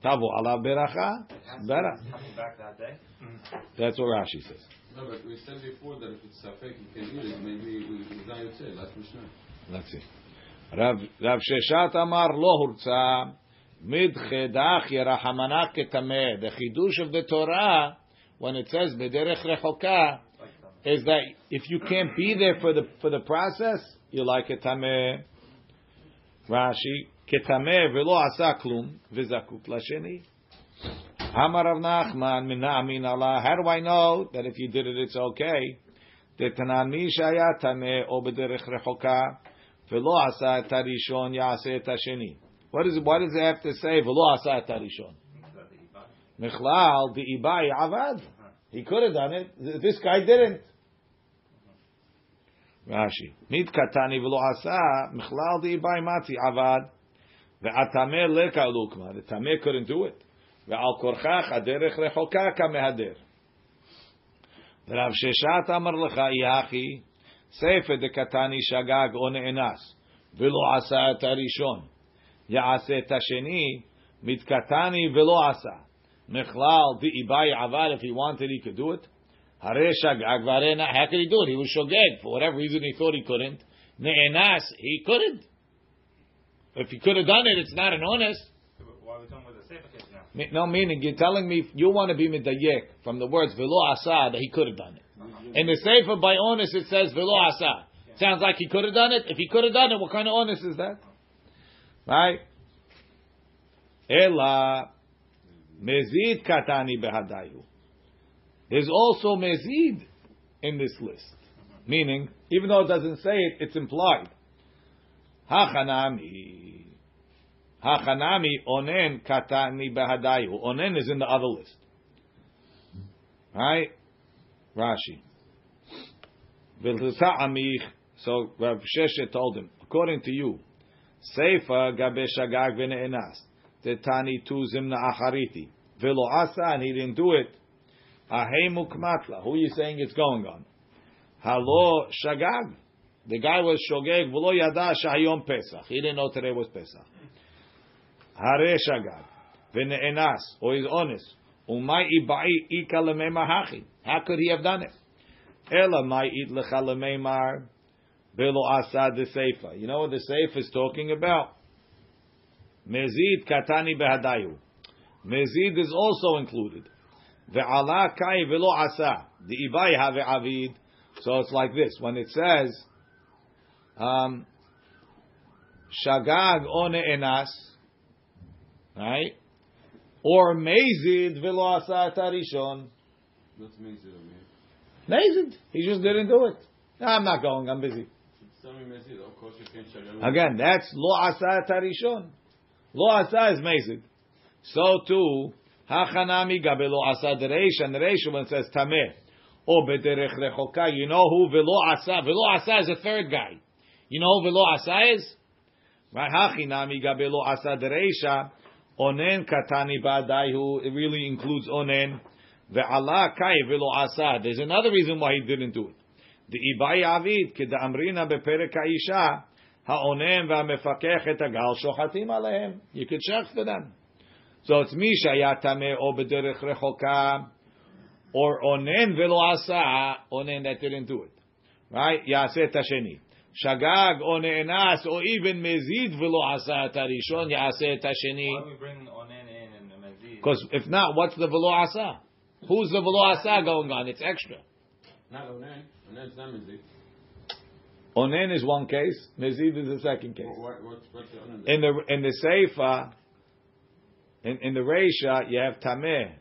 tavo alav beracha, berach. Coming back that day. Mm-hmm. That's what Rashi says. No, but we said before that if it's safek, you can eat it. Maybe we we don't say that's Mishnah. Let's see. Rav Rav Sheshet Amar Lo Hurtza Midchedach Yerahamana Ketameh. The chidush of the Torah when it says Bederech Rechoka is that if you can't be there for the for the process, you like a tameh. Rashi ketameh velo asa klum v'zakuk lasheni. Amar Rav Nachman min Allah. How do I know that if you did it, it's okay? Detanan mi shaya tameh o b'derech rechoka velo asa et harishon yaseh et hasheni. What does it have to say? Velo asa et harishon. Michlal the ibai avad. He could have done it. This guy didn't. Rashi. Mit katani v'lo asa michlal the ibai mati avad. Ve'atameh leka lukma. The tameh couldn't do it. Ve'al korchach aderech rechoka kamehader. Rav Sheshet amar lecha yachi. Sefer de katani shagag o ne'enas. V'lo asa et harishon. Ya'aseh et hasheni. Mit katani v'lo asa. Mechlal the ibai aval. If he wanted, he could do it. Hare shagag varena. How could he do it? He was shogeg. For whatever reason, he thought he couldn't. Ne'enas. He couldn't. If he could have done it, it's not an honest. Why are we talking about the Sefer case now? No, meaning you're telling me you want to be medayek from the words velo asa that he could have done it. In the sefer by honest it says velo asa. Sounds like he could have done it. If he could have done it, what kind of honest is that? Right? Ela mezid katani behadayu. There's also mezid in this list. Meaning, even though it doesn't say it, it's implied. Hachanami. Hachanami onen katani behadayu. Onen is in the other list. Right? Rashi. So Rav Sheshet told him, according to you, Seifa gabe shagag v'ne'enas. Tetani tu zimna achariti. Velo asa, and he didn't do it. Ahemu kmatla. Who are you saying it's going on? Halo shagag. The guy was shogeg. V'lo yada shahayom pesach. He didn't know today was pesach. Hare shagag. V'ne'enas. Or he's honest. Umay ibai ika hachi. How could he have done it? Ela may it lecha lemeimar. Belo asad the seifa. You know what the seifa is talking about? Mezid katani behadayu. Mezid is also included. Ve'ala kai velo asa. The ibai have avid. So it's like this. When it says, um, shagag one enas, right? Or mezid velo asa tarishon. What's Mezid? Mezid. He just didn't do it. No, I'm not going. I'm busy. Sami Mezid, of course you can shagam. Again, that's lo asa tarishon. Lo asa is mezid. So too, Hachanami gabelo asad reish and reish when it says tameh. O bederech rechoka, you know who velo asa. Velo asa is a third guy. You know who velo asa is? Right? Hachinami gabelo asad reisha Onen katani badai who it really includes onen. Ve'ala kai velo asa. There's another reason why he didn't do it. The ibai avid kedamrina beperek ha'isha ha'onen ve'amefakech et agal shochatim alehem. You could check for them. So it's mi shayatame o bederech rechoka or onen velo asa onen that didn't do it, right? Yaseh tasheni. Shagag Onen As or even Mezid velo asa tarishon Yaseh tasheni. Why we bring onen in and Mezid? Because if not, what's the velo asa? Who's the velo asa going on? It's extra. Not onen. Onen's not Mezid. Onen is one case. Mezid is the second case. What, what, what's the? In the in the seifa in, in the Reisha, you have Tameh,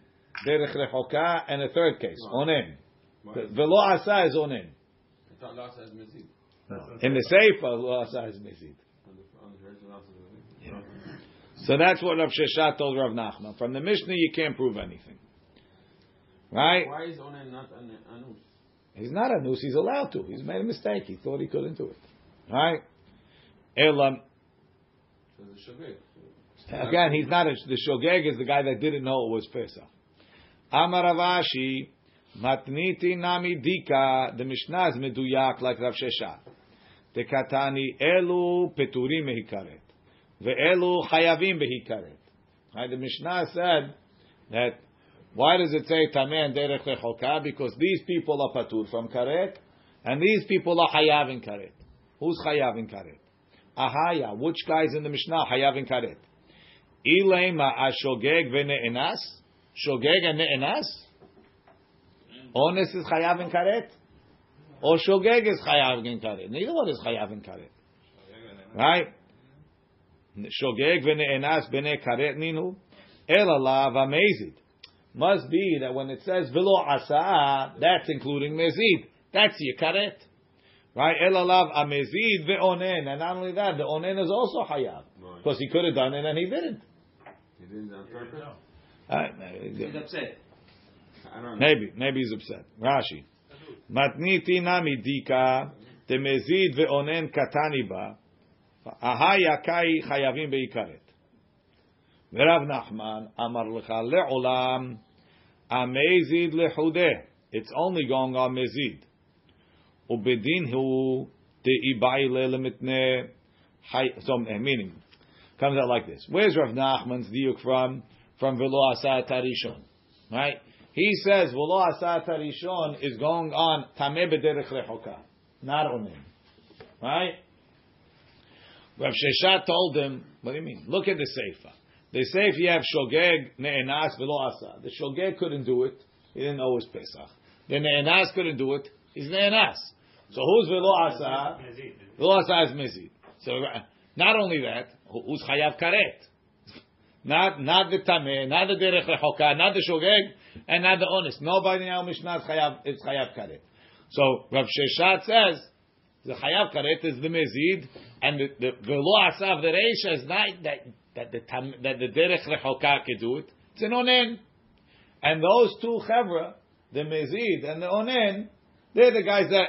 Derech Rechoka, and a third case, Onen. Why is- Velo Asa is Onen. I thought Lassa is Mezid. In the Seifa, Asa is Mezid. On the, on the rest of Lassa is Mezid. So that's what Rav Sheshet told Rav Nachman. From the Mishnah, you can't prove anything. Right? Why is Onen not an Anus? He's not a noose, he's allowed to. He's made a mistake. He thought he couldn't do it. Right? Elam, So. Again, he's not a, the shogeg is the guy that didn't know it was Pesach. Amar Ravashi, matniti nami dika. The Mishnah is meduyak like Rav Shesha. Tekatani elu peturim behikaret, ve'elu chayavim behikaret. Right? The Mishnah said that why does it say tameh and derech lechoka? Because these people are patur from karet, and these people are hayav in karet. Who's hayav in karet? Ahaya. Which guys in the Mishnah hayav in karet? Ilema ashogeg ve'ne'enas? Shogeg and ne'enas? Ones is chayav in karet? Or shogeg is chayav in karet? Neither one is chayav in karet. Right? Shogeg ve'ne'enas b'nei karet ninu? Elalav amazid. Must be that when it says velo asa, that's including mezid. That's your karet. Right? Elalav amezid ve'onen. And not only that, the onen is also hayav. Right. Because he could have done it and he didn't. He didn't on purpose? Alright, He's upset. I don't know. Maybe, maybe he's upset. Rashi. Matniti nami dika temezid ve'onen katani ba ahaya kai chayavim beikaret. Verav Nachman amar lecha le'olam amezid lechudeh. It's only going on mezid. Ubedin hu de'ibai le'lemitne so eh, meaning comes out like this. Where's Rav Nachman's diuk from? From Velo Asa Tarishon. Right? He says Velo Asa Tarishon is going on Tameh B'derech Rechoka. Not on him. Right? Rav Sheshet told him, what do you mean? Look at the Seifa. The Seifa you have Shogeg, Ne'enas, Velo Asa. The Shogeg couldn't do it. He didn't know was Pesach. The Ne'enas couldn't do it. He's Ne'enas. So who's Velo Asa? Velo Asa is Mizid. So not only that, who's Chayav Karet? Not not the Tameh, not the Derech Rechoka, not the Shogeg, and not the Honest. Nobody in our Mishnah is Chayav, is Chayav Karet. So Rav Sheshet says the Chayav Karet is the Mezid, and the the, the Lo Asa of the Reisha is not that that the tam, that the derech rechoka could do it, it's an onen. And those two chevra, the mezid and the onen, they're the guys that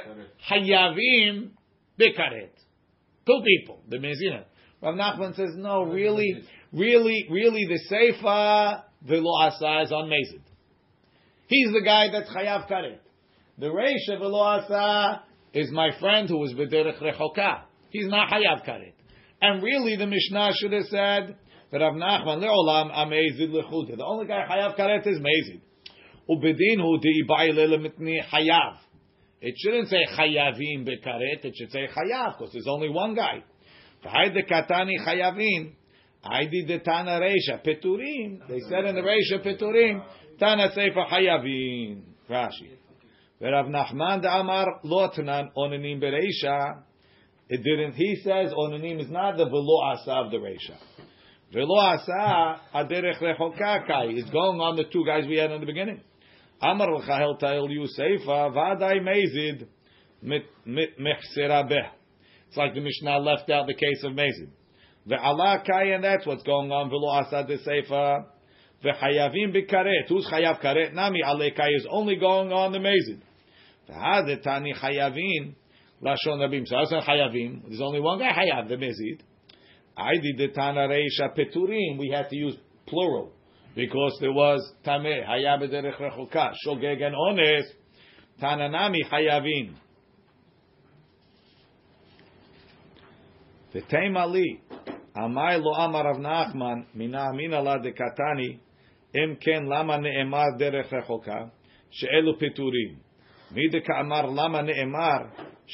hayavim bikaret. Two people, the mezid. Rav Nachman says, no, really, really, really, the seifa velo asa is on mezid. He's the guy that's chayav karet. The reisha velo asa is my friend who was b'derech rechoka. He's not hayav karet. And really, the Mishnah should have said that Rav Nachman leolam amezid lechuta. The only guy hayav karet is mezid. Ubedin hu deibai mitni hayav. It shouldn't say chayavim bekaret. It should say chayav because there's only one guy. De katani chayavim. Aidi de tana reisha peturim. They said in the reisha peturim. Tana seifa chayavim. Rashi. Rav Nachman de Amar lotnan onanim bereisha. It didn't. He says onanim is not the velo asa of the reisha. Velo asa aderech rechoka kai. It's going on the two guys we had in the beginning. Amar l'chahel ta'il you seifa v'adai mezid mechsera beh. It's like the Mishnah left out the case of mezid. Ve'ala kai and that's what's going on. Velo asa de seifa. Ve'chayavim bikaret. Who's chayav karet? Nami alekai is only going on the mezid. Ve'hadetani chayavim lashon rabim. So that's not chayavim. There's only one guy hayav, the mezid. Aidi detana reisha peturim. We had to use plural because there was tameh hayab derech rechoka shogeg and ones tananami hayavin. The V'teim ali amai lo amar Rav Nachman mina amina la dekatani em ken lama neemar derech rechoka she'elu peturim. Mi deka'amar lama neemar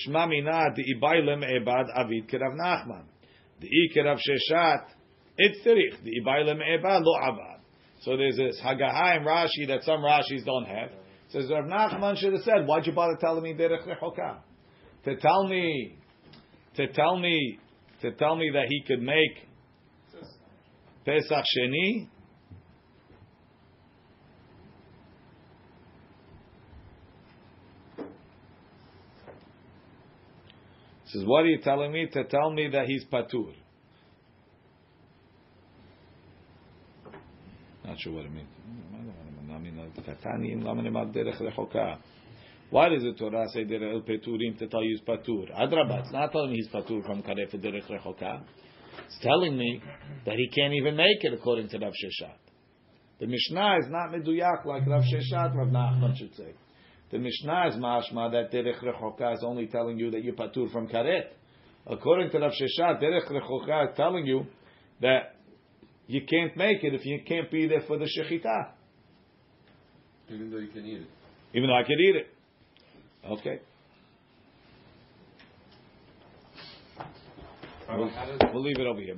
shma mina de'ibai lem ebad avid kerav Nachman. De'i kerav sheshet itzerich de'ibai lem ebad lo avad. So there's this Hagahah and Rashi that some Rashis don't have. It says Rav Nachman should have said, "Why'd you bother telling me derech rechoka? To tell me, to tell me, to tell me that he could make Pesach Sheni." Says, what are you telling me? To tell me that he's patur. Not sure what it means. Hmm, uh, Why does the Torah say derech peturim to tell you he's patur? Adrabah, it's not telling me he's patur from kareh for derech rechoka. It's telling me that he can't even make it according to Rav Sheshet. The Mishnah is not meduyak like Rav Sheshet, Rav Nachman should say. The Mishnah is mashma that derech rechoka is only telling you that you're patur from karet. According to Rav Sheshet, derech rechoka is telling you that you can't make it if you can't be there for the shechita. Even though you can eat it. Even though I can eat it. Okay. We'll, we'll leave it over here.